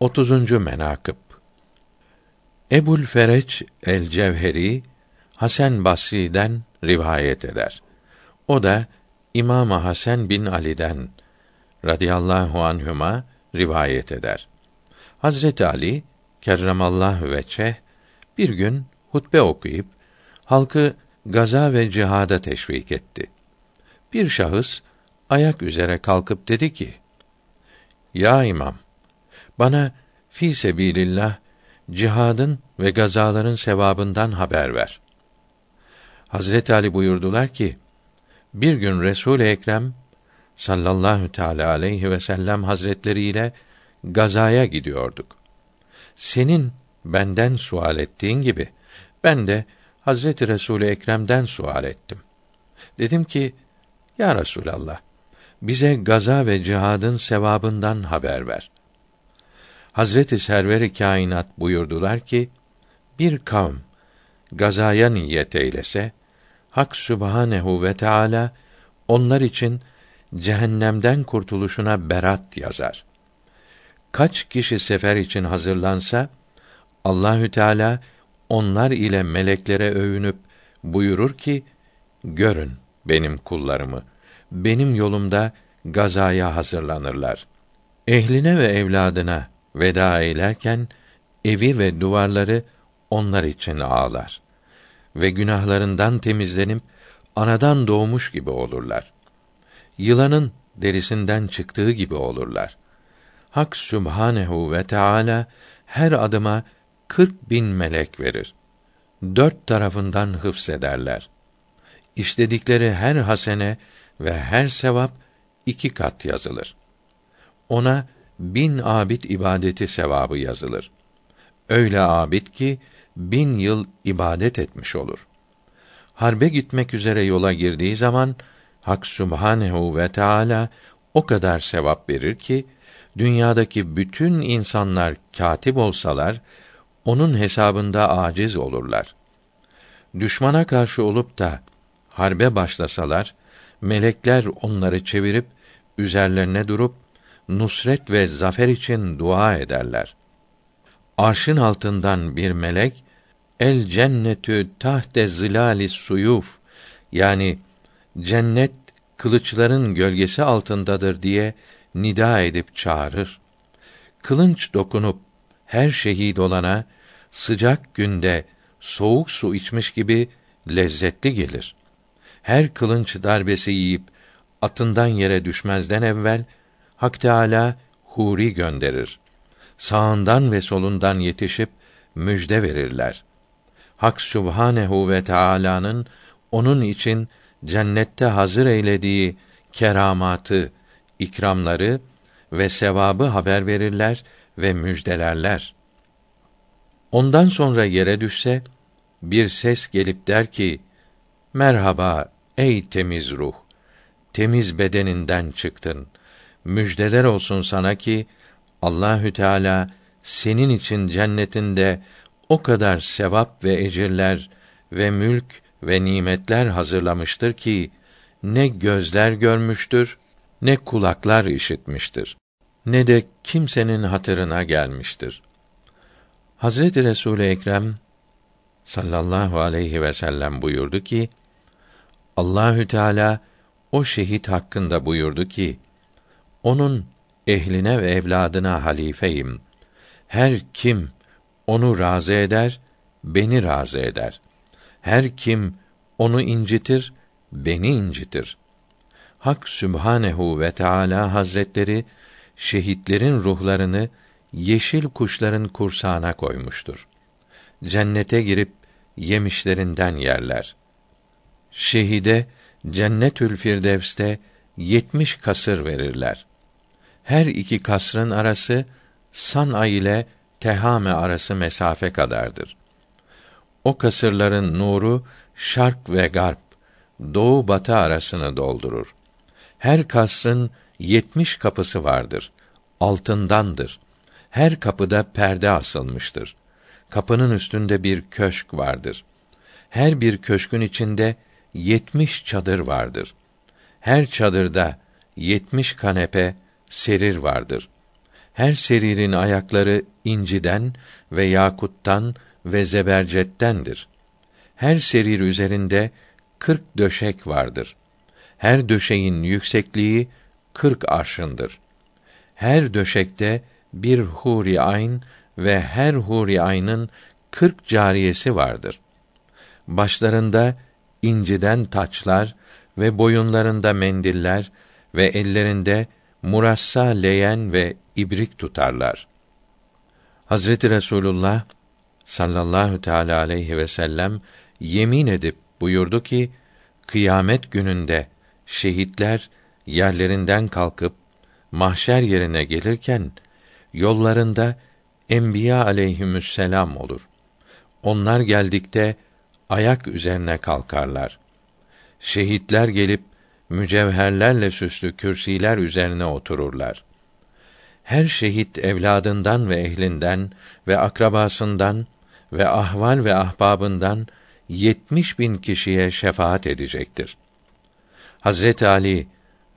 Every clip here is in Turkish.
30. menakıb Ebul Fereç el Cevheri Hasan Basri'den rivayet eder. O da İmam Hasan bin Ali'den radıyallahu anhuma rivayet eder. Hazreti Ali kerremallahu veçe bir gün hutbe okuyup halkı gaza ve cihada teşvik etti. Bir şahıs ayak üzere kalkıp dedi ki: Ya imam, bana fi sebilillah cihadın ve gazaların sevabından haber ver. Hazret Ali buyurdular ki: Bir gün Resul Ekrem sallallahu teala aleyhi ve sellem hazretleri ile gazaya gidiyorduk. Senin benden sual ettiğin gibi ben de Hazreti Resul Ekrem'den sual ettim. Dedim ki: Ya Resulallah, bize gaza ve cihadın sevabından haber ver. Hazreti Server-i Kainat buyurdular ki: Bir kavm gazaya niyet eylese, Hak Sübhanehu ve Teala onlar için cehennemden kurtuluşuna berat yazar. Kaç kişi sefer için hazırlansa Allahü Teala onlar ile meleklere övünüp buyurur ki: Görün benim kullarımı. Benim yolumda gazaya hazırlanırlar. Ehline ve evladına veda eylerken evi ve duvarları onlar için ağlar ve günahlarından temizlenip anadan doğmuş gibi olurlar. Yılanın derisinden çıktığı gibi olurlar. Hak Sübhanehu ve Teala her adıma kırk bin melek verir. Dört tarafından hıfsederler. İşledikleri her hasene ve her sevap iki kat yazılır. Ona bin abid ibadeti sevabı yazılır. Öyle abid ki bin yıl ibadet etmiş olur. Harbe gitmek üzere yola girdiği zaman Hak Subhanehu ve Teala o kadar sevap verir ki dünyadaki bütün insanlar katip olsalar onun hesabında aciz olurlar. Düşmana karşı olup da harbe başlasalar melekler onları çevirip üzerlerine durup nusret ve zafer için dua ederler. Arşın altından bir melek el cennetü tahte zilali suyuf yani cennet kılıçların gölgesi altındadır diye nida edip çağırır. Kılınç dokunup her şehit olana sıcak günde soğuk su içmiş gibi lezzetli gelir. Her kılınç darbesi yiyip atından yere düşmezden evvel Hak Teâlâ huri gönderir. Sağından ve solundan yetişip müjde verirler. Hak Sübhanehu ve Teâlâ'nın onun için cennette hazır eylediği keramatı, ikramları ve sevabı haber verirler ve müjdelerler. Ondan sonra yere düşse bir ses gelip der ki: Merhaba ey temiz ruh. Temiz bedeninden çıktın. Müjdeler olsun sana ki Allahü Teala senin için cennetinde o kadar sevap ve ecirler ve mülk ve nimetler hazırlamıştır ki ne gözler görmüştür ne kulaklar işitmiştir ne de kimsenin hatırına gelmiştir. Hazreti Resul Ekrem sallallahu aleyhi ve sellem buyurdu ki Allahü Teala o şehit hakkında buyurdu ki onun ehline ve evladına halifeyim. Her kim onu razı eder, beni razı eder. Her kim onu incitir, beni incitir. Hak Sübhanehu ve Teala Hazretleri şehitlerin ruhlarını yeşil kuşların kursağına koymuştur. Cennete girip yemişlerinden yerler. Şehide Cennetül Firdevs'te yetmiş kasır verirler. Her iki kasrın arası San'a ile Tehame arası mesafe kadardır. O kasırların nuru şark ve garp, doğu batı arasını doldurur. Her kasrın yetmiş kapısı vardır. Altındandır. Her kapıda perde asılmıştır. Kapının üstünde bir köşk vardır. Her bir köşkün içinde yetmiş çadır vardır. Her çadırda yetmiş kanepe, serir vardır. Her seririn ayakları inciden ve yakuttan ve zebercettendir. Her serir üzerinde kırk döşek vardır. Her döşeğin yüksekliği kırk arşındır. Her döşekte bir huri ayn ve her huri aynın kırk cariyesi vardır. Başlarında inciden taçlar ve boyunlarında mendiller ve ellerinde murassa leyen ve ibrik tutarlar. Hazreti Resulullah sallallahu teala aleyhi ve sellem yemin edip buyurdu ki kıyamet gününde şehitler yerlerinden kalkıp mahşer yerine gelirken yollarında enbiya aleyhimüsselam olur. Onlar geldikte ayak üzerine kalkarlar. Şehitler gelip mücevherlerle süslü kürsiler üzerine otururlar. Her şehit evladından ve ehlinden ve akrabasından ve ahval ve ahbabından yetmiş bin kişiye şefaat edecektir. Hazret Ali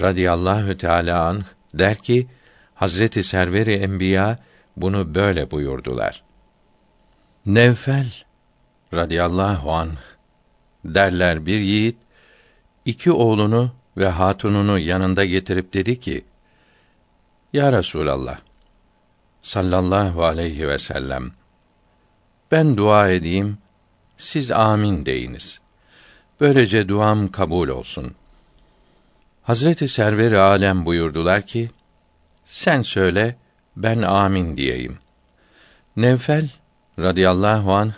radıyallahu teâlâ anh der ki, Hazreti Serveri Enbiya bunu böyle buyurdular. Nevfel radıyallahu anh derler bir yiğit iki oğlunu ve hatununu yanında getirip dedi ki: Ya Resulallah sallallahu aleyhi ve sellem ben dua edeyim, siz amin deyiniz. Böylece duam kabul olsun. Hazreti Server Alem buyurdular ki: Sen söyle, ben amin diyeyim. Nevfel radıyallahu an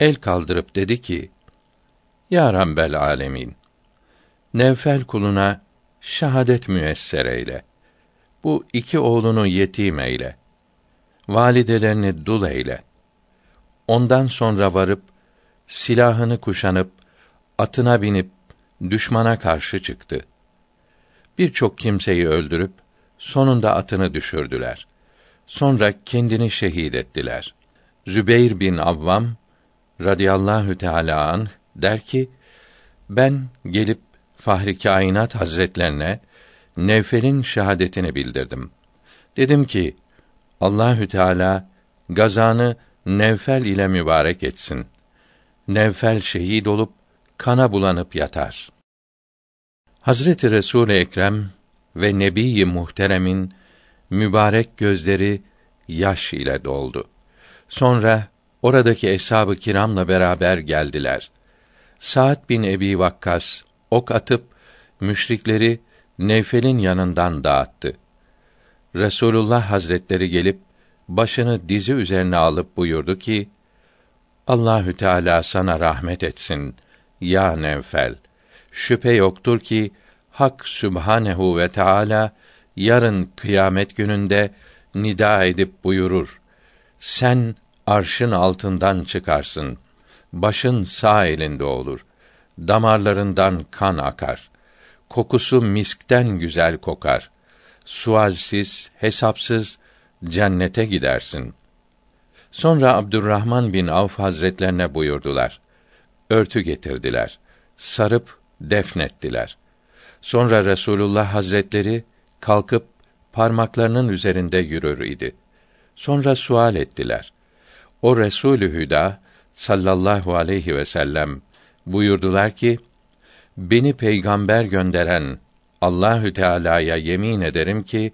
el kaldırıp dedi ki: Ya Rabbel alemin. Nevfel kuluna şahadet müesser eyle. Bu iki oğlunu yetim eyle. Validelerini dul eyle. Ondan sonra varıp silahını kuşanıp atına binip düşmana karşı çıktı. Birçok kimseyi öldürüp sonunda atını düşürdüler. Sonra kendini şehit ettiler. Zübeyr bin Avvam radıyallahu teala anh der ki ben gelip Fahri Kainat Hazretlerine Nevfel'in şehadetini bildirdim. Dedim ki Allahü Teala gazanı Nevfel ile mübarek etsin. Nevfel şehit olup kana bulanıp yatar. Hazreti Resul Ekrem ve Nebi Muhterem'in mübarek gözleri yaş ile doldu. Sonra oradaki eshab-ı kiramla beraber geldiler. Sa'd bin Ebi Vakkas ok atıp müşrikleri Nevfel'in yanından dağıttı. Resulullah Hazretleri gelip başını dizi üzerine alıp buyurdu ki: Allahü Teala sana rahmet etsin ya Nevfel. Şüphe yoktur ki Hak Sübhanehu ve Teala yarın kıyamet gününde nida edip buyurur. Sen arşın altından çıkarsın. Başın sağ elinde olur. Damarlarından kan akar. Kokusu miskten güzel kokar. Sualsiz, hesapsız cennete gidersin. Sonra Abdurrahman bin Avf Hazretlerine buyurdular. Örtü getirdiler. Sarıp defnettiler. Sonra Resulullah Hazretleri kalkıp parmaklarının üzerinde yürür idi. Sonra sual ettiler. O Resulü Hüda sallallahu aleyhi ve sellem buyurdular ki: Beni peygamber gönderen Allahü Teala'ya yemin ederim ki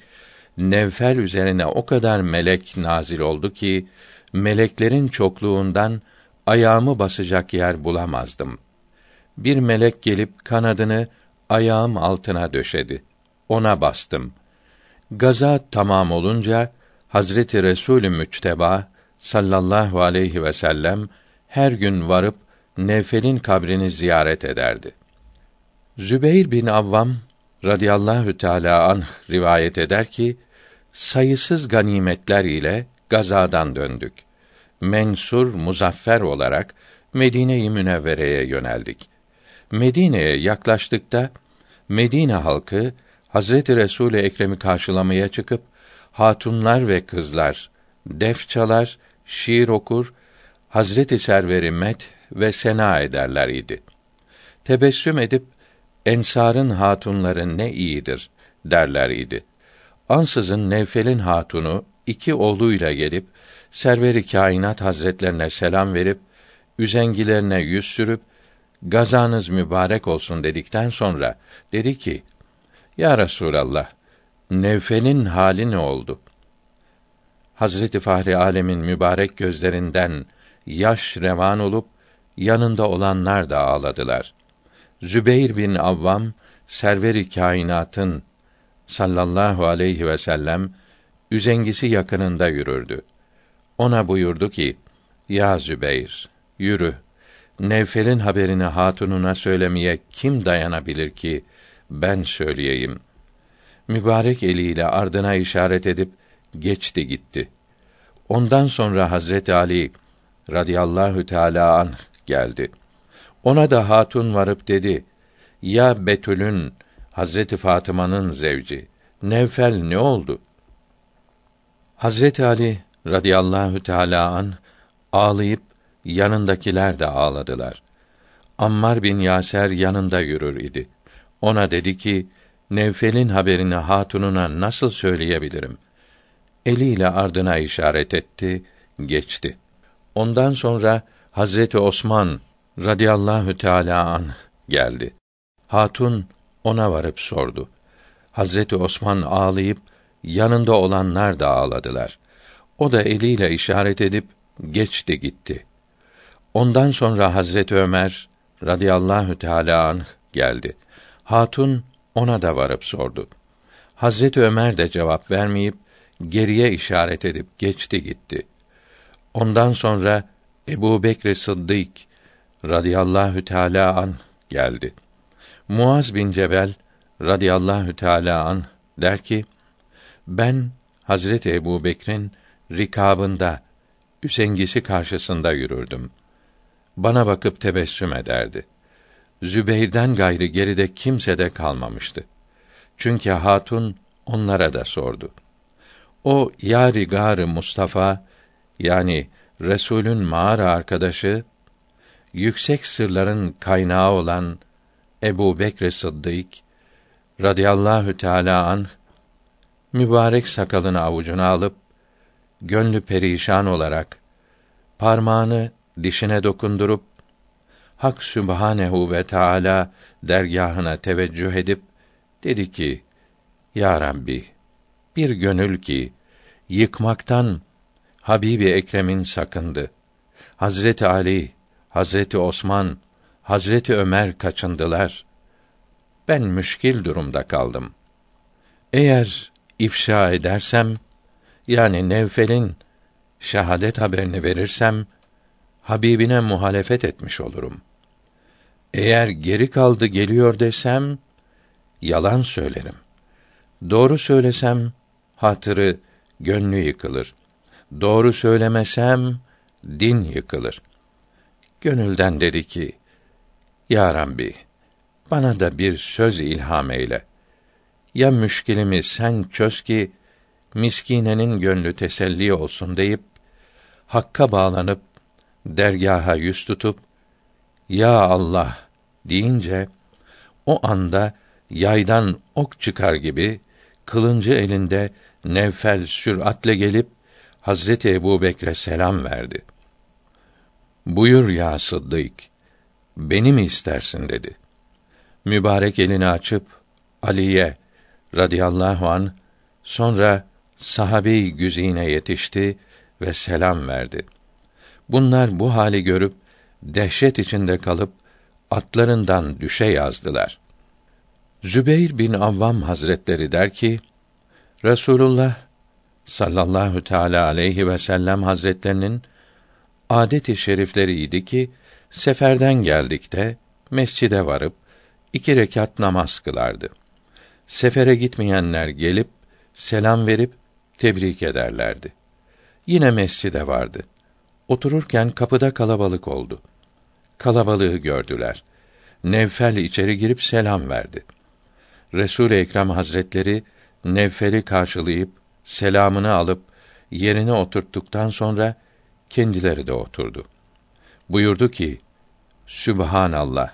Nevfel üzerine o kadar melek nazil oldu ki meleklerin çokluğundan ayağımı basacak yer bulamazdım. Bir melek gelip kanadını ayağım altına döşedi. Ona bastım. Gaza tamam olunca Hazreti Resulü Müçteba sallallahu aleyhi ve sellem her gün varıp Nevfel'in kabrini ziyaret ederdi. Zübeyr bin Avvam radıyallahu teala anh rivayet eder ki sayısız ganimetler ile gazadan döndük. Mensur muzaffer olarak Medine-i Münevvere'ye yöneldik. Medine'ye yaklaştıkta Medine halkı Hazreti Resul Ekrem'i karşılamaya çıkıp hatunlar ve kızlar def çalar, şiir okur, Hazreti Serveri met ve sena ederler idi. Tebessüm edip ensarın hatunları ne iyidir derler idi. Ansızın Nevfel'in hatunu iki oğluyla gelip Server-i Kainat Hazretlerine selam verip üzengilerine yüz sürüp gazanız mübarek olsun dedikten sonra dedi ki: Ya Resulallah, Nevfel'in hali ne oldu? Hazreti Fahri Alemin mübarek gözlerinden yaş revan olup yanında olanlar da ağladılar. Zübeyr bin Avvam serveri kainatın sallallahu aleyhi ve sellem üzengisi yakınında yürürdü. Ona buyurdu ki: Ya Zübeyr, yürü. Nevfel'in haberini hatununa söylemeye kim dayanabilir ki ben söyleyeyim. Mübarek eliyle ardına işaret edip geçti gitti. Ondan sonra Hazreti Ali radıyallahu teala anh geldi. Ona da hatun varıp dedi: Ya Betül'ün Hazreti Fatıma'nın zevci Nevfel ne oldu? Hazreti Ali radıyallahu teala an ağlayıp yanındakiler de ağladılar. Ammar bin Yaser yanında yürür idi. Ona dedi ki: Nevfel'in haberini hatununa nasıl söyleyebilirim? Eliyle ardına işaret etti, geçti. Ondan sonra Hazreti Osman radıyallahu teala an geldi. Hatun ona varıp sordu. Hazreti Osman ağlayıp yanında olanlar da ağladılar. O da eliyle işaret edip geçti gitti. Ondan sonra Hazreti Ömer radıyallahu teala anh geldi. Hatun ona da varıp sordu. Hazreti Ömer de cevap vermeyip geriye işaret edip geçti gitti. Ondan sonra Ebu Bekr Sıddık radıyallahu teala an geldi. Muaz bin Cebel radıyallahu teala an der ki: Ben Hazreti Ebu Bekr'in rikabında, üsengisi karşısında yürürdüm. Bana bakıp tebessüm ederdi. Zübeyr'den gayrı geride kimse de kalmamıştı. Çünkü hatun onlara da sordu. O yari garı Mustafa yani Resulün mağara arkadaşı yüksek sırların kaynağı olan Ebu Bekr Sıddık radıyallahu teala an mübarek sakalını avucuna alıp gönlü perişan olarak parmağını dişine dokundurup Hak Sübhanehu ve Teala dergahına teveccüh edip dedi ki: Ya Rabbi, bir gönül ki yıkmaktan Habibi Ekrem'in sakındı. Hazreti Ali, Hazreti Osman, Hazreti Ömer kaçındılar. Ben müşkil durumda kaldım. Eğer ifşa edersem, yani Nevfel'in şehadet haberini verirsem, Habibine muhalefet etmiş olurum. Eğer geri kaldı geliyor desem, yalan söylerim. Doğru söylesem, hatırı, gönlü yıkılır. Doğru söylemesem, din yıkılır. Gönülden dedi ki, Ya Rabbi, bana da bir söz ilham eyle. Ya müşkilimi sen çöz ki, miskinenin gönlü teselli olsun deyip, Hakka bağlanıp, dergaha yüz tutup, Ya Allah deyince, o anda yaydan ok çıkar gibi, kılıncı elinde Nevfel süratle gelip, Hazreti Ebu Bekre selam verdi. Buyur ya Sıddık, beni mi istersin dedi. Mübarek elini açıp Ali'ye radıyallahu an sonra sahabe-i güzine yetişti ve selam verdi. Bunlar bu hali görüp dehşet içinde kalıp atlarından düşe yazdılar. Zübeyr bin Avvam Hazretleri der ki: Resulullah sallallahu teala aleyhi ve sellem Hazretlerinin adeti şerifleriydi ki seferden geldikte mescide varıp iki rekat namaz kılardı. Sefere gitmeyenler gelip selam verip tebrik ederlerdi. Yine mescide vardı. Otururken kapıda kalabalık oldu. Kalabalığı gördüler. Nevfel içeri girip selam verdi. Resul Ekrem Hazretleri Nevfel'i karşılayıp selamını alıp yerine oturttuktan sonra kendileri de oturdu. Buyurdu ki: Sübhanallah.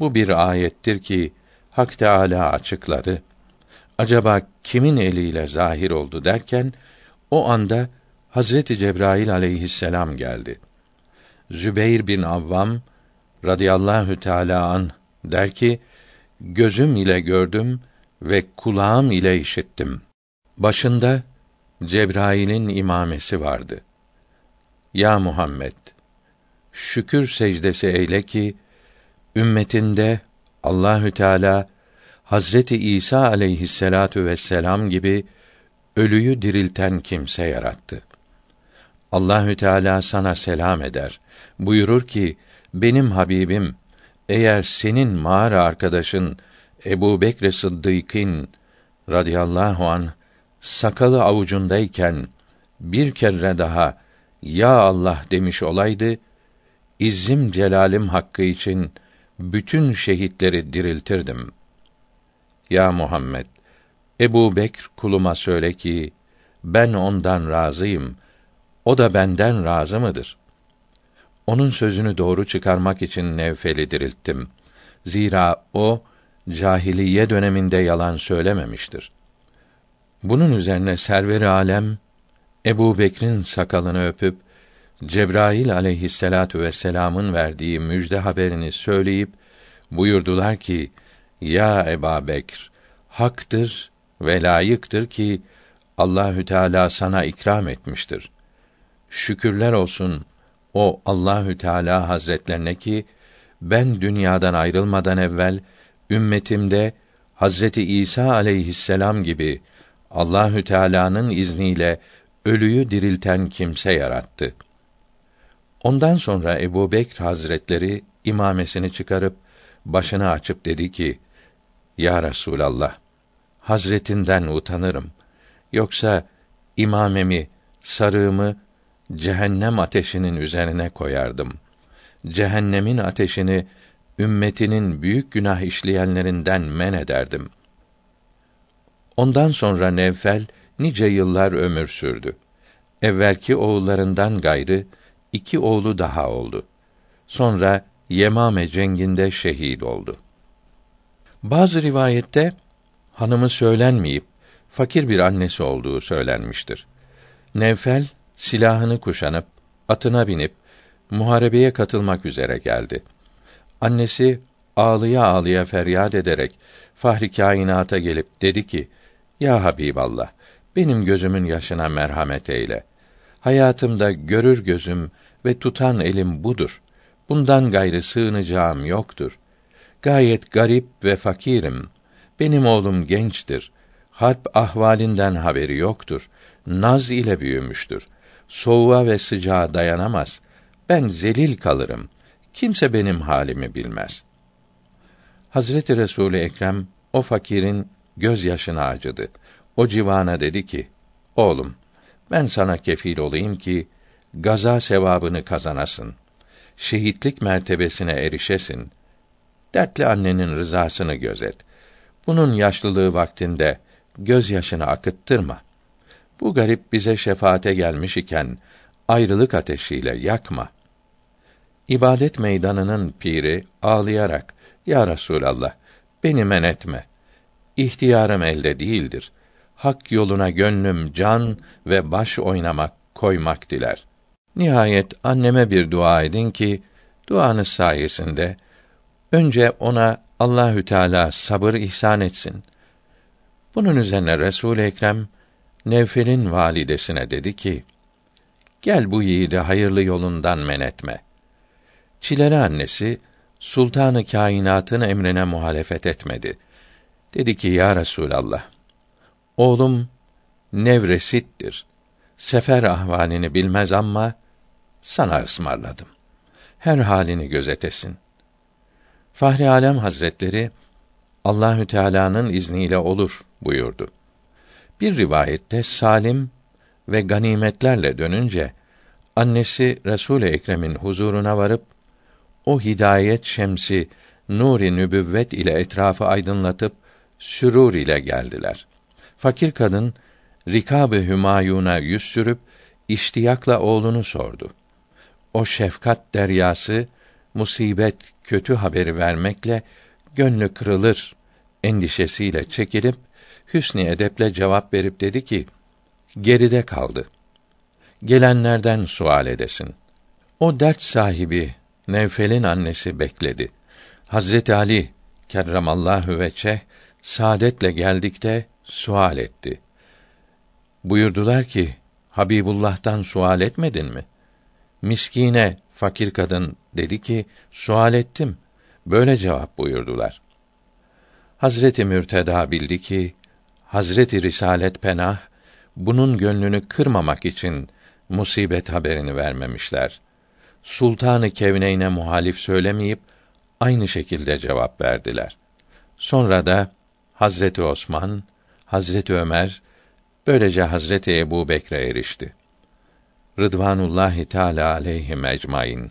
Bu bir ayettir ki Hak Teâlâ açıkladı. Acaba kimin eliyle zahir oldu derken O anda Hazreti Cebrail aleyhisselam geldi. Zübeyr bin Avvam radıyallahu teala an der ki gözüm ile gördüm ve kulağım ile işittim. Başında Cebrail'in imamesi vardı. Ya Muhammed şükür secdesi eyle ki ümmetinde Allahü Teala Hazreti İsa aleyhisselatu vesselam gibi ölüyü dirilten kimse yarattı. Allahü Teala sana selam eder. Buyurur ki benim Habibim eğer senin mağara arkadaşın Ebu Bekr Sıddık'ın radıyallahu an sakalı avucundayken bir kere daha ya Allah demiş olaydı izzim celalim hakkı için bütün şehitleri diriltirdim. Ya Muhammed, Ebu Bekr kuluma söyle ki, ben ondan razıyım, o da benden razı mıdır? Onun sözünü doğru çıkarmak için Nevfel'i dirilttim. Zira o, cahiliye döneminde yalan söylememiştir. Bunun üzerine server alem, Ebu Bekr'in sakalını öpüp, Cebrail aleyhisselatu vesselam'ın verdiği müjde haberini söyleyip buyurdular ki: Ya Eba Bekr, haktır ve layıktır ki Allahü Teala sana ikram etmiştir. Şükürler olsun o Allahü Teala Hazretlerine ki ben dünyadan ayrılmadan evvel ümmetimde Hazreti İsa aleyhisselam gibi Allahü Teala'nın izniyle ölüyü dirilten kimse yarattı.'' Ondan sonra Ebu Bekr Hazretleri imamesini çıkarıp başını açıp dedi ki: Ya Resulallah, Hazretinden utanırım. Yoksa imamemi, sarığımı cehennem ateşinin üzerine koyardım. Cehennemin ateşini ümmetinin büyük günah işleyenlerinden men ederdim. Ondan sonra Nevfel nice yıllar ömür sürdü. Evvelki oğullarından gayrı iki oğlu daha oldu. Sonra Yemame cenginde şehit oldu. Bazı rivayette hanımı söylenmeyip fakir bir annesi olduğu söylenmiştir. Nevfel silahını kuşanıp atına binip muharebeye katılmak üzere geldi. Annesi ağlıya ağlıya feryat ederek Fahri Kainat'a gelip dedi ki: Ya Habiballah, benim gözümün yaşına merhamet eyle. Hayatımda görür gözüm ve tutan elim budur. Bundan gayrı sığınacağım yoktur. Gayet garip ve fakirim. Benim oğlum gençtir. Harp ahvalinden haberi yoktur. Naz ile büyümüştür. Soğuğa ve sıcağa dayanamaz. Ben zelil kalırım. Kimse benim halimi bilmez. Hazreti Resul Ekrem o fakirin göz yaşına acıdı. O civana dedi ki: Oğlum, ben sana kefil olayım ki gaza sevabını kazanasın. Şehitlik mertebesine erişesin. Dertli annenin rızasını gözet. Bunun yaşlılığı vaktinde göz yaşını akıttırma. Bu garip bize şefaate gelmiş iken ayrılık ateşiyle yakma. İbadet meydanının piri ağlayarak ya Resulallah beni men etme. İhtiyarım elde değildir. Hak yoluna gönlüm can ve baş oynamak koymak diler. Nihayet anneme bir dua edin ki duanız sayesinde önce ona Allahü Teala sabır ihsan etsin. Bunun üzerine Resul Ekrem Nevfel'in validesine dedi ki: Gel bu yiğidi hayırlı yolundan men etme. Çileli annesi Sultanı Kainat'ın emrine muhalefet etmedi. Dedi ki ya Resulallah, oğlum nevresittir. Sefer ahvalini bilmez ama sana ısmarladım. Her halini gözetesin. Fahri Alem Hazretleri Allahü Teala'nın izniyle olur buyurdu. Bir rivayette Salim ve ganimetlerle dönünce annesi Resul Ekrem'in huzuruna varıp o hidayet şemsi nuri nübüvvet ile etrafı aydınlatıp sürur ile geldiler. Fakir kadın Rikab-ı Hümayun'a yüz sürüp iştiyakla oğlunu sordu o şefkat deryası musibet kötü haberi vermekle gönlü kırılır endişesiyle çekilip hüsnü edeple cevap verip dedi ki: geride kaldı. Gelenlerden sual edesin. O dert sahibi Nevfel'in annesi bekledi. Hazreti Ali kerramallahu veçe saadetle geldikte sual etti. Buyurdular ki Habibullah'tan sual etmedin mi? Miskine fakir kadın dedi ki sual ettim. Böyle cevap buyurdular. Hazreti Mürteda bildi ki Hazreti Risalet Penah bunun gönlünü kırmamak için musibet haberini vermemişler. Sultanı Kevneyn'e muhalif söylemeyip aynı şekilde cevap verdiler. Sonra da Hazreti Osman, Hazreti Ömer, böylece Hazreti Ebu Bekre erişti. Rıdvanullahi Teala aleyhi ecmaîn.